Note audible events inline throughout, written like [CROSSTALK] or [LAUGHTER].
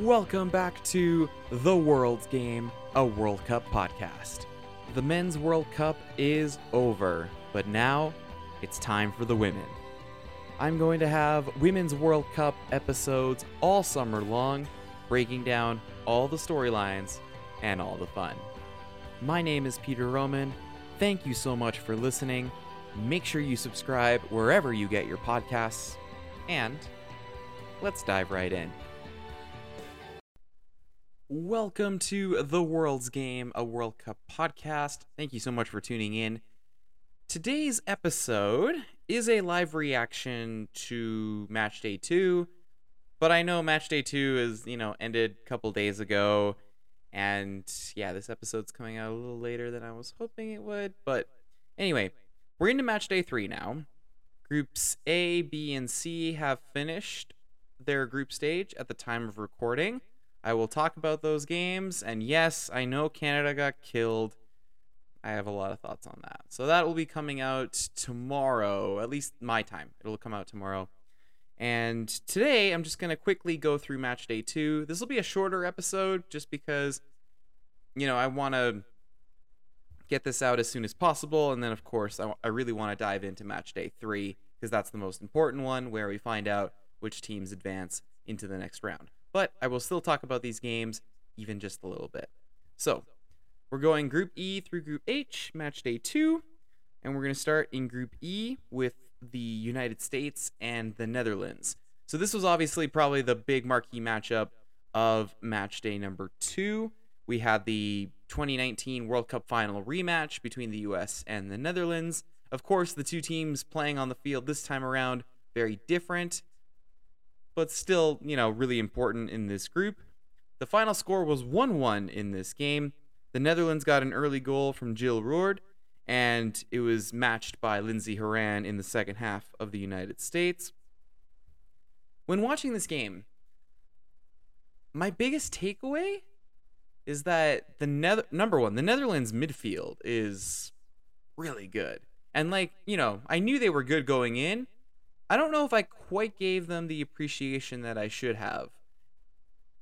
Welcome back to The World's Game, a World Cup podcast. The Men's World Cup is over, but now it's time for the women. I'm going to have Women's World Cup episodes all summer long, breaking down all the storylines and all the fun. My name is Peter Roman. Thank you so much for listening. Make sure you subscribe wherever you get your podcasts. And let's dive right in. Welcome to The World's Game, a World Cup podcast. Thank you so much for tuning in. Today's episode is a live reaction to Match Day 2, but I know Match Day 2 is, you know, ended a couple days ago. And yeah, this episode's coming out a little later than I was hoping it would. But anyway, we're into Match Day 3 now. Groups A, B, and C have finished their group stage at the time of recording. I will talk about those games. And yes, I know Canada got killed. I have a lot of thoughts on that. So that will be coming out tomorrow, at least my time. It'll come out tomorrow. And today, I'm just going to quickly go through match day two. This will be a shorter episode just because, you know, I want to get this out as soon as possible. And then, of course, I, I really want to dive into match day three because that's the most important one where we find out which teams advance into the next round but I will still talk about these games even just a little bit. So, we're going Group E through Group H, match day two, and we're going to start in Group E with the United States and the Netherlands. So, this was obviously probably the big marquee matchup of match day number two. We had the 2019 World Cup final rematch between the US and the Netherlands. Of course, the two teams playing on the field this time around very different but still, you know, really important in this group. The final score was 1 1 in this game. The Netherlands got an early goal from Jill Roord, and it was matched by Lindsey Horan in the second half of the United States. When watching this game, my biggest takeaway is that the Nether- number one, the Netherlands midfield is really good. And like, you know, I knew they were good going in, I don't know if I quite gave them the appreciation that I should have.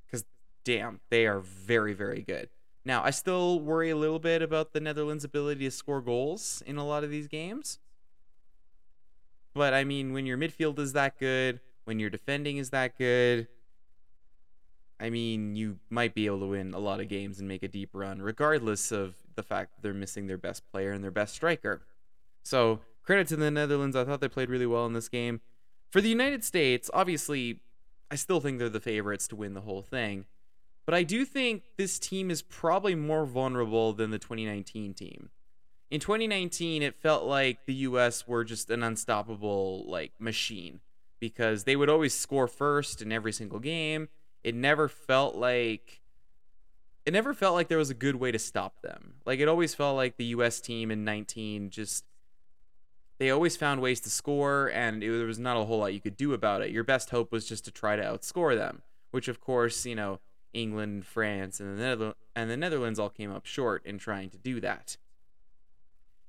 Because, damn, they are very, very good. Now, I still worry a little bit about the Netherlands' ability to score goals in a lot of these games. But, I mean, when your midfield is that good, when your defending is that good, I mean, you might be able to win a lot of games and make a deep run, regardless of the fact that they're missing their best player and their best striker. So, credit to the Netherlands. I thought they played really well in this game. For the United States, obviously, I still think they're the favorites to win the whole thing. But I do think this team is probably more vulnerable than the 2019 team. In 2019, it felt like the US were just an unstoppable like machine because they would always score first in every single game. It never felt like it never felt like there was a good way to stop them. Like it always felt like the US team in 19 just they always found ways to score, and it, there was not a whole lot you could do about it. Your best hope was just to try to outscore them, which, of course, you know, England, France, and the, Nether- and the Netherlands all came up short in trying to do that.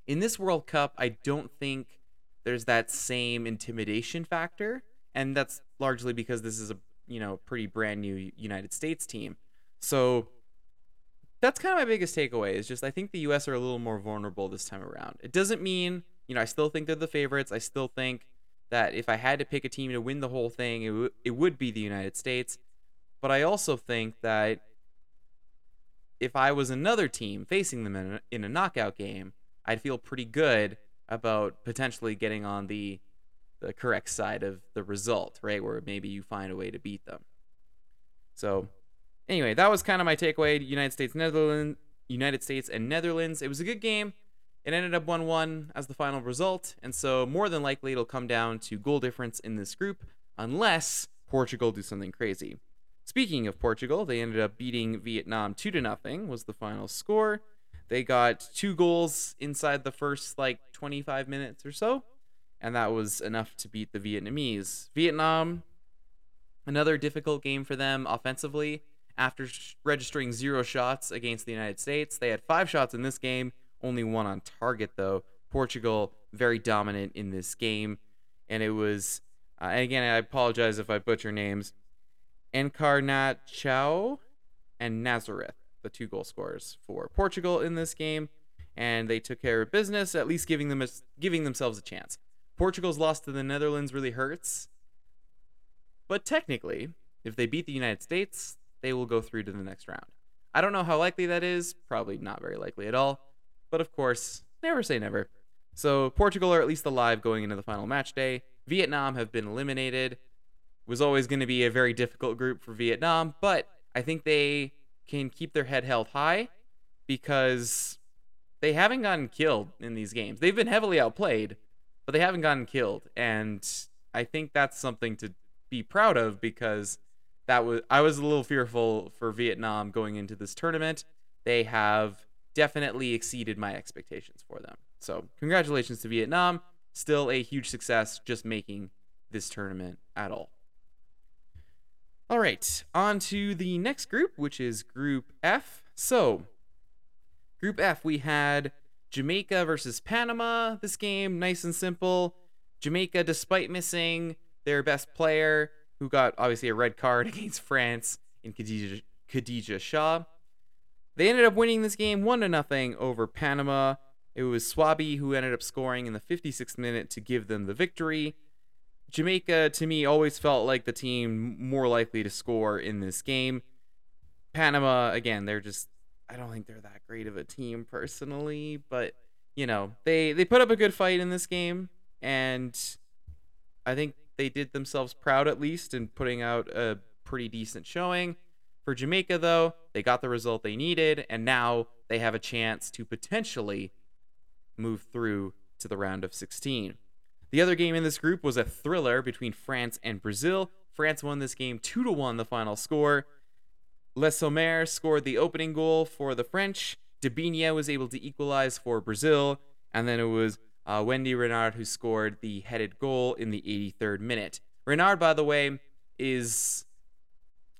In this World Cup, I don't think there's that same intimidation factor, and that's largely because this is a you know pretty brand new United States team. So that's kind of my biggest takeaway is just I think the US are a little more vulnerable this time around. It doesn't mean you know, I still think they're the favorites. I still think that if I had to pick a team to win the whole thing, it, w- it would be the United States. But I also think that if I was another team facing them in a, in a knockout game, I'd feel pretty good about potentially getting on the the correct side of the result, right? Where maybe you find a way to beat them. So, anyway, that was kind of my takeaway. United States, Netherlands, United States, and Netherlands. It was a good game. It ended up 1 1 as the final result, and so more than likely it'll come down to goal difference in this group, unless Portugal do something crazy. Speaking of Portugal, they ended up beating Vietnam 2 to nothing was the final score. They got two goals inside the first like 25 minutes or so, and that was enough to beat the Vietnamese. Vietnam, another difficult game for them offensively. After registering zero shots against the United States, they had five shots in this game only one on target though. Portugal very dominant in this game, and it was. Uh, and again, I apologize if I butcher names. Encarnação and Nazareth, the two goal scorers for Portugal in this game, and they took care of business, at least giving them a, giving themselves a chance. Portugal's loss to the Netherlands really hurts, but technically, if they beat the United States, they will go through to the next round. I don't know how likely that is, probably not very likely at all, but of course, never say never. So Portugal are at least alive going into the final match day. Vietnam have been eliminated. Was always going to be a very difficult group for Vietnam, but I think they can keep their head held high because they haven't gotten killed in these games. They've been heavily outplayed, but they haven't gotten killed, and I think that's something to be proud of because that was I was a little fearful for Vietnam going into this tournament. They have definitely exceeded my expectations for them. So, congratulations to Vietnam. Still a huge success just making this tournament at all. All right, on to the next group, which is Group F. So, Group F, we had Jamaica versus Panama. This game, nice and simple. Jamaica, despite missing their best player, who got obviously a red card [LAUGHS] against France in Khadija, Khadija Shaw, they ended up winning this game 1 to nothing over Panama. It was Swaby who ended up scoring in the 56th minute to give them the victory. Jamaica, to me, always felt like the team more likely to score in this game. Panama, again, they're just, I don't think they're that great of a team personally, but, you know, they, they put up a good fight in this game, and I think they did themselves proud at least in putting out a pretty decent showing. For Jamaica, though, they got the result they needed, and now they have a chance to potentially move through to the round of 16. The other game in this group was a thriller between France and Brazil. France won this game 2 to 1 the final score. Le Sommer scored the opening goal for the French. Debinha was able to equalize for Brazil, and then it was uh, Wendy Renard who scored the headed goal in the 83rd minute. Renard, by the way, is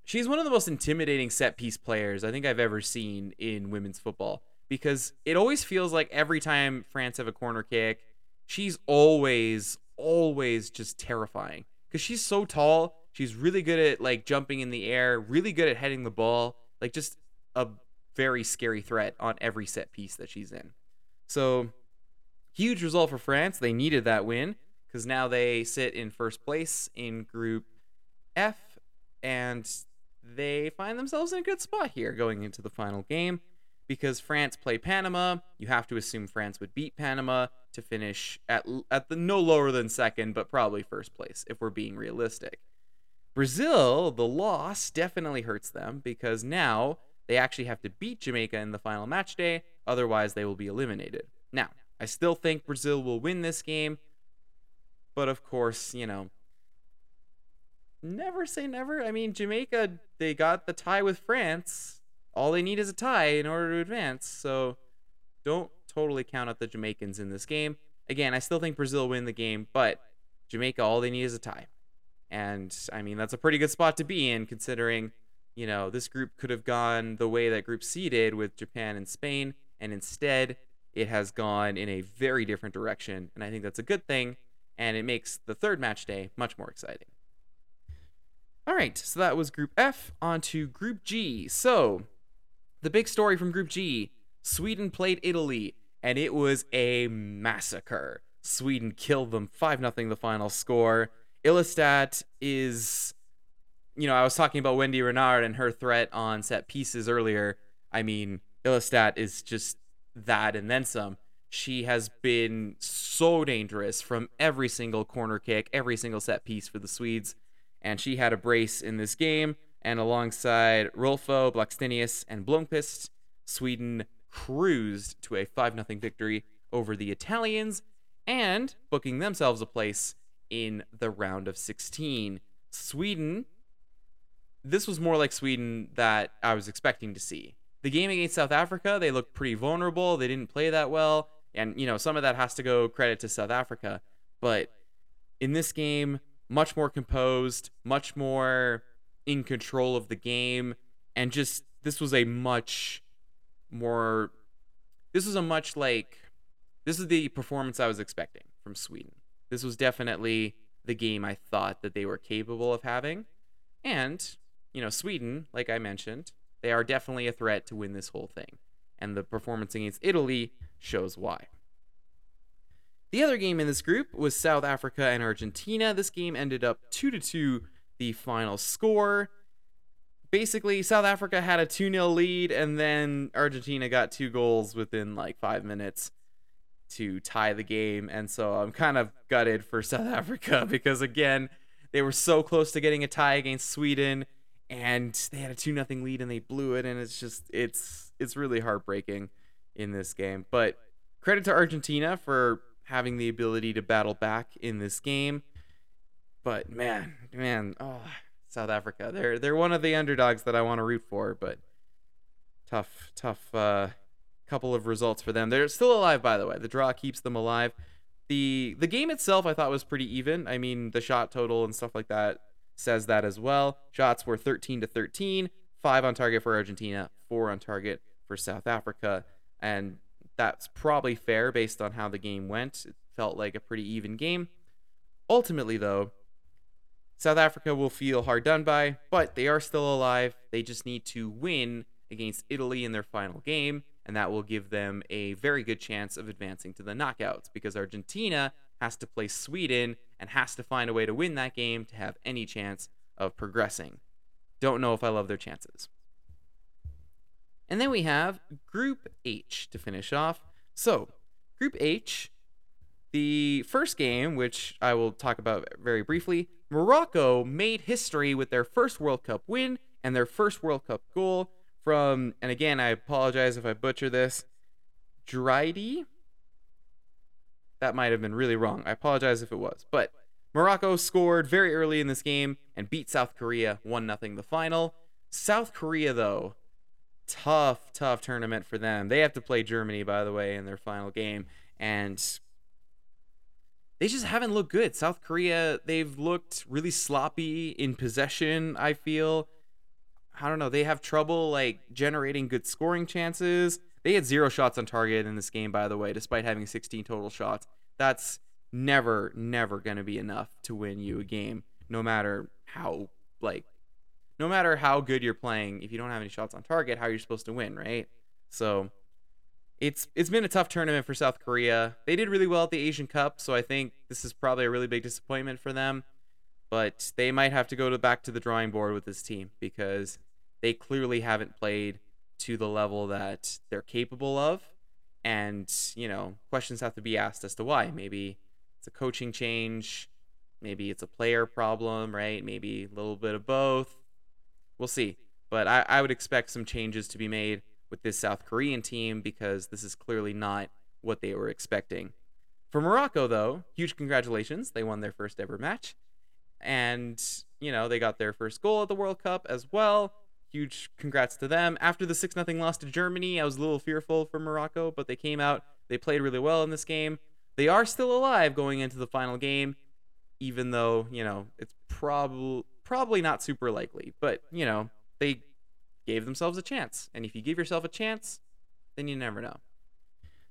she's one of the most intimidating set piece players I think I've ever seen in women's football because it always feels like every time France have a corner kick, she's always always just terrifying because she's so tall. She's really good at like jumping in the air, really good at heading the ball, like just a very scary threat on every set piece that she's in. So, huge result for France. They needed that win because now they sit in first place in Group F, and they find themselves in a good spot here going into the final game because France play Panama. You have to assume France would beat Panama to finish at at the no lower than second, but probably first place if we're being realistic. Brazil, the loss definitely hurts them because now they actually have to beat Jamaica in the final match day, otherwise they will be eliminated. Now, I still think Brazil will win this game, but of course, you know, never say never. I mean, Jamaica, they got the tie with France all they need is a tie in order to advance. So don't totally count out the Jamaicans in this game. Again, I still think Brazil win the game, but Jamaica, all they need is a tie. And I mean, that's a pretty good spot to be in considering, you know, this group could have gone the way that group C did with Japan and Spain, and instead it has gone in a very different direction. And I think that's a good thing, and it makes the third match day much more exciting. All right, so that was Group F. On to Group G. So, the big story from Group G Sweden played Italy, and it was a massacre. Sweden killed them 5 0 the final score. Ilestedt is, you know, I was talking about Wendy Renard and her threat on set pieces earlier. I mean, Ilestedt is just that and then some. She has been so dangerous from every single corner kick, every single set piece for the Swedes. And she had a brace in this game and alongside Rolfo, Blackstenius, and Blomqvist, Sweden cruised to a 5 0 victory over the Italians and booking themselves a place in the round of 16. Sweden, this was more like Sweden that I was expecting to see. The game against South Africa, they looked pretty vulnerable. They didn't play that well. And, you know, some of that has to go credit to South Africa. But in this game, much more composed, much more in control of the game and just this was a much more this was a much like this is the performance I was expecting from Sweden. This was definitely the game I thought that they were capable of having. And you know, Sweden, like I mentioned, they are definitely a threat to win this whole thing. And the performance against Italy shows why. The other game in this group was South Africa and Argentina. This game ended up 2 to 2 the final score. Basically, South Africa had a 2 0 lead, and then Argentina got two goals within like five minutes to tie the game. And so I'm kind of gutted for [LAUGHS] South Africa because, again, they were so close to getting a tie against Sweden and they had a 2 nothing lead and they blew it and it's just it's it's really heartbreaking in this game. But credit to Argentina for having the ability to battle back in this game. But man, man, oh, South Africa. They're they're one of the underdogs that I want to root for, but tough tough uh couple of results for them. They're still alive by the way. The draw keeps them alive. The the game itself I thought was pretty even. I mean, the shot total and stuff like that says that as well. Shots were 13 to 13, 5 on target for Argentina, 4 on target for South Africa, and that's probably fair based on how the game went. It felt like a pretty even game. Ultimately, though, South Africa will feel hard done by, but they are still alive. They just need to win against Italy in their final game, and that will give them a very good chance of advancing to the knockouts because Argentina has to play Sweden and has to find a way to win that game to have any chance of progressing. Don't know if I love their chances. And then we have Group H to finish off. So, Group H, the first game, which I will talk about very briefly, Morocco made history with their first World Cup win and their first World Cup goal from, and again, I apologize if I butcher this, Drydy. That might have been really wrong. I apologize if it was. But Morocco scored very early in this game and beat South Korea 1 0 the final. South Korea, though, tough, tough tournament for them. They have to play Germany, by the way, in their final game. And they just haven't looked good. South Korea, they've looked really sloppy in possession, I feel. I don't know. They have trouble like generating good scoring chances. They had zero shots on target in this game, by the way, despite having 16 total shots. That's never, never to be enough to win you a game, no matter how, like, no matter how good you're playing. If you don't have any shots on target, how are you're supposed to win, right? So, it's it's been a tough tournament for South Korea. They did really well at the Asian Cup, so I think this is probably a really big disappointment for them. But they might have to go to back to the drawing board with this team because they clearly haven't played to the level that they're capable of. And, you know, questions have to be asked as to why. Maybe it's a coaching change. Maybe it's a player problem, right? Maybe a little bit of both. We'll see. But I, I would expect some changes to be made with this South Korean team because this is clearly not what they were expecting. For Morocco, though, huge congratulations. They won their first ever match. And, you know, they got their first goal at the World Cup as well huge congrats to them. After the 6 0 loss to Germany, I was a little fearful for Morocco, but they came out. They played really well in this game. They are still alive going into the final game, even though, you know, it's probably probably not super likely. But, you know, they gave themselves a chance. And if you give yourself a chance, then you never know.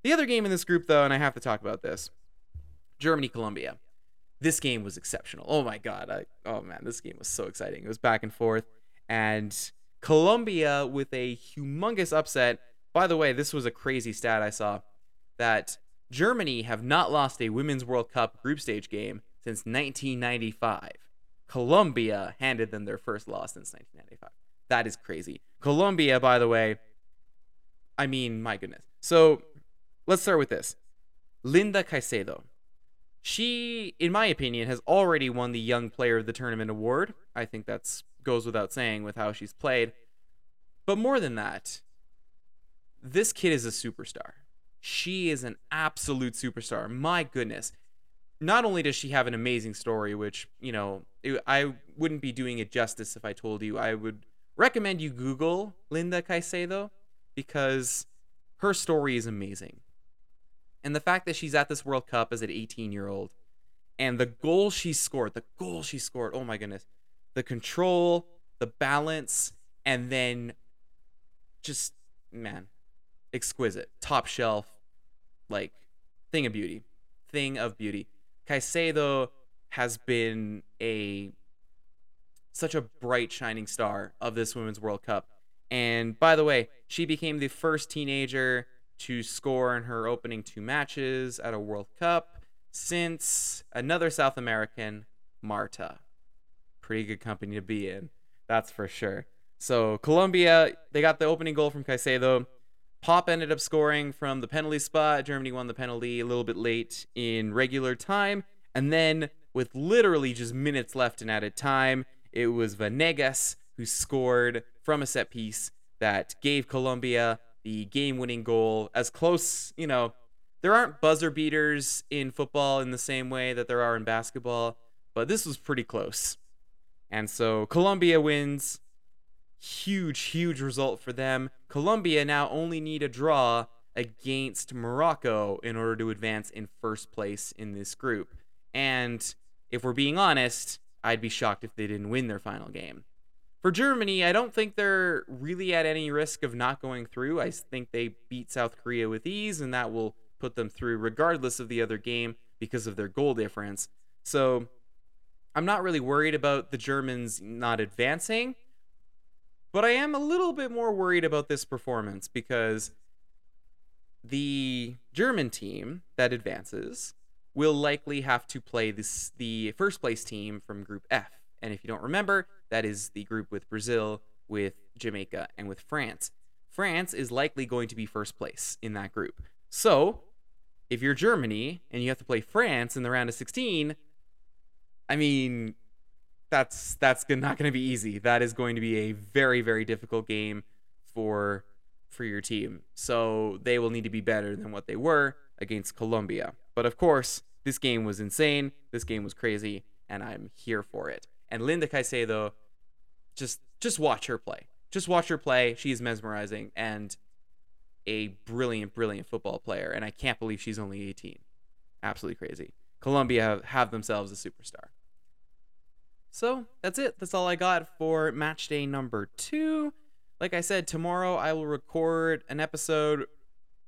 The other game in this group, though, and I have to talk about this Germany Colombia. This game was exceptional. Oh my God. I, oh man, this game was so exciting. It was back and forth. And Colombia with a humongous upset. By the way, this was a crazy stat I saw that Germany have not lost a Women's World Cup group stage game since 1995. Colombia handed them their first loss since 1995. That is crazy. Colombia, by the way, I mean, my goodness. So let's start with this Linda Caicedo. She, in my opinion, has already won the Young Player of the Tournament award. I think that goes without saying with how she's played. But more than that, this kid is a superstar. She is an absolute superstar. My goodness. Not only does she have an amazing story, which, you know, I wouldn't be doing it justice if I told you. I would recommend you Google Linda Caicedo because her story is amazing. And the fact that she's at this World Cup as an 18 year old and the goal she scored, the goal she scored, oh my goodness the control, the balance, and then just man, exquisite, top shelf, like thing of beauty, thing of beauty. Caicedo has been a such a bright shining star of this Women's World Cup. And by the way, she became the first teenager to score in her opening two matches at a World Cup since another South American, Marta. Pretty good company to be in, that's for sure. So Colombia, they got the opening goal from Caicedo. Popp ended up scoring from the penalty spot. Germany won the penalty a little bit late in regular time. And then, with literally just minutes left in added time, it was Vanegas who scored from a set piece that gave Colombia the game winning goal. As close, you know, there aren't buzzer beaters in football in the same way that there are in basketball, but this was pretty close. And so Colombia wins. Huge, huge result for them. Colombia now only need a draw against Morocco in order to advance in first place in this group. And if we're being honest, I'd be shocked if they didn't win their final game. For Germany, I don't think they're really at any risk of not going through. I think they beat South Korea with ease, and that will put them through regardless of the other game because of their goal difference. So I'm not really worried about the Germans not advancing, but I am a little bit more worried about this performance because the German team that advances will likely have to play this the first place team from Group F. And if you don't remember, that is the group with Brazil, with Jamaica, and with France. France is likely going to be first place in that group. So, if you're Germany and you have to play France in the round of 16, I mean, that's that's not going to be easy. That is going to be a very very difficult game for for your team. So they will need to be better than what they were against Colombia. But of course, this game was insane. This game was crazy, and I'm here for it. And Linda Caicedo, just just watch her play. Just watch her play. She's mesmerizing and a brilliant, brilliant football player. And I can't believe she's only 18. Absolutely crazy. Colombia have, have themselves a superstar. So that's it. That's all I got for match day number two. Like I said, tomorrow I will record an episode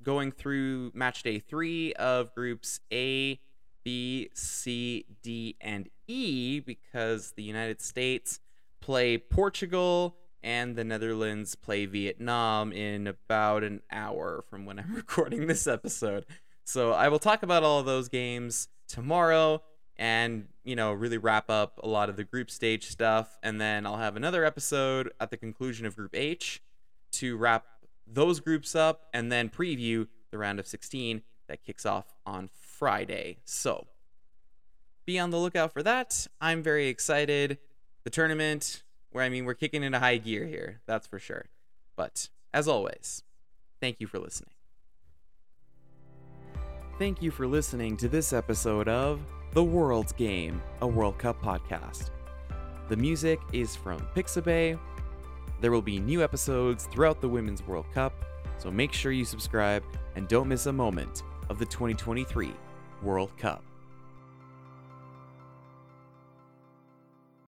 going through match day three of groups A, B, C, D, and E because the United States play Portugal and the Netherlands play Vietnam in about an hour from when I'm [LAUGHS] recording this episode. So I will talk about all of those games tomorrow and, you know, really wrap up a lot of the group stage stuff. And then I'll have another episode at the conclusion of Group H to wrap those groups up and then preview the round of 16 that kicks off on Friday. So be on the lookout for that. I'm very excited. The tournament, where I mean, we're kicking into high gear here, that's for sure. But as always, thank you for listening. Thank you for listening to this episode of The World's Game, a World Cup podcast. The music is from Pixabay. There will be new episodes throughout the Women's World Cup, so make sure you subscribe and don't miss a moment of the 2023 World Cup.